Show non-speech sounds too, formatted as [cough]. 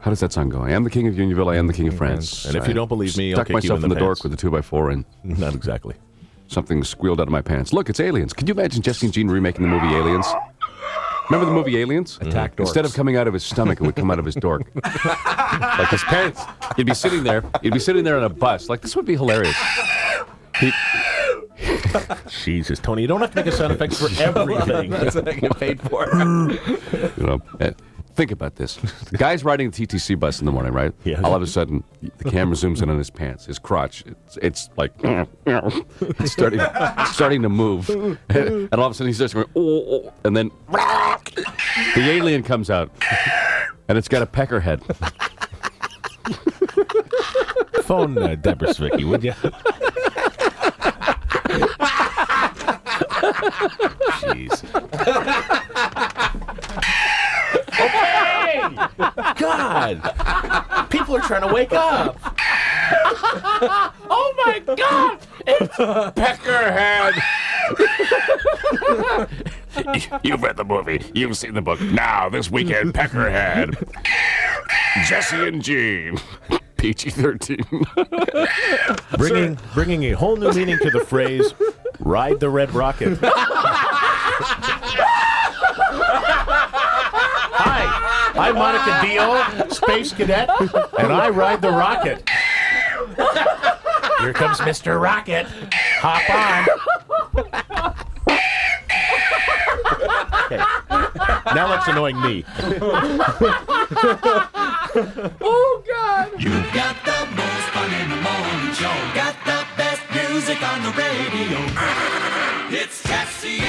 How does that song go? I am the king of Unionville. I am the king of France. And if you don't believe me, I'll stuck kick you myself in in the the dork with a two by four, and Not exactly. something squealed out of my pants. Look, it's aliens. Could you imagine Jesse and Gene remaking the movie Aliens? Remember the movie Aliens? Attack dorks. Instead of coming out of his stomach, it would come out of his dork. [laughs] like his pants. he'd be sitting there. He'd be sitting there on a bus. Like this would be hilarious. He, [laughs] Jesus, Tony, you don't have to make a sound effect for [laughs] everything. That's what I get paid for. you know, eh, think about this. The guy's riding the TTC bus in the morning, right? Yeah. All of a sudden, the camera zooms in on his pants, his crotch. It's, it's like [laughs] it's starting, starting to move, and all of a sudden he starts going, oh, oh," and then [laughs] the alien comes out, and it's got a pecker head. [laughs] Phone uh, Deborah Svicky, would you? Jeez. God! People are trying to wake up. [laughs] oh my God! It's Peckerhead! [laughs] You've read the movie. You've seen the book. Now this weekend, Peckerhead, Jesse and Gene, PG thirteen. Bringing, bringing a whole new meaning to the phrase ride the red rocket. [laughs] I'm Monica Dio, Space Cadet, and I ride the rocket. Here comes Mr. Rocket. Hop on. Okay. Now that's annoying me. Oh God! You've got the most fun in the morning show. Got the best music on the radio. It's Jesse and